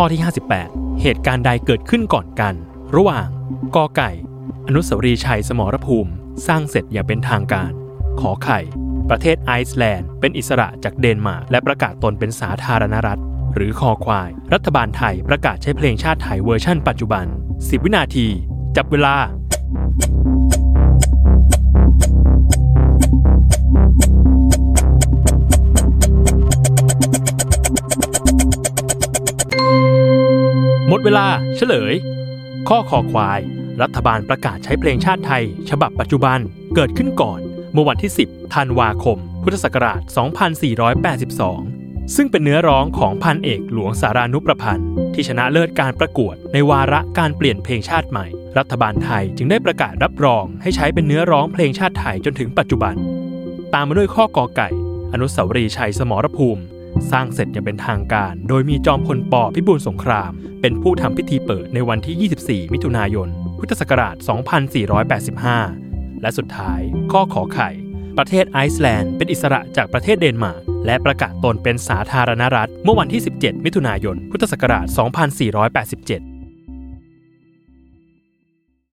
ข้อที่ 58 เหตุการณ์ใดเกิดขึ้นก่อนกัน ระหว่างกอไก่ อนุสาวรีย์ชัยสมรภูมิ สร้างเสร็จอย่างเป็นทางการ ขอไข่ ประเทศไอซ์แลนด์ เป็นอิสระจากเดนมาร์กและประกาศตนเป็นสาธารณรัฐ หรือคอควาย รัฐบาลไทยประกาศใช้เพลงชาติไทยเวอร์ชั่นปัจจุบัน 10 วินาที จับเวลา หมดเวลาเฉลย ข้อคอควาย รัฐบาลประกาศใช้เพลงชาติไทย ฉบับปัจจุบันเกิดขึ้นก่อน เมื่อวันที่ 10 ธันวาคม พุทธศักราช 2482 ซึ่งเป็นเนื้อร้องของพันเอกหลวงสารานุประพันธ์ ที่ชนะเลิศการประกวด ในวาระการเปลี่ยนเพลงชาติใหม่ รัฐบาลไทยจึงได้ประกาศรับรอง ให้ใช้เป็นเนื้อร้องเพลงชาติไทยจนถึงปัจจุบัน ตามมาด้วยข้อกอไก่ อนุสาวรีย์ชัยสมรภูมิ สร้างเสร็จอย่างเป็นทางการ โดยมีจอมพลปอพิบูลสงคราม เป็นผู้ทำพิธีเปิดในวันที่ 24 มิถุนายน พุทธศักราช 2485 และสุดท้ายข้อขอไข่ ประเทศไอซ์แลนด์เป็นอิสระจากประเทศเดนมาร์กและประกาศตนเป็นสาธารณรัฐ เมื่อวันที่ 17 มิถุนายน พุทธศักราช 2487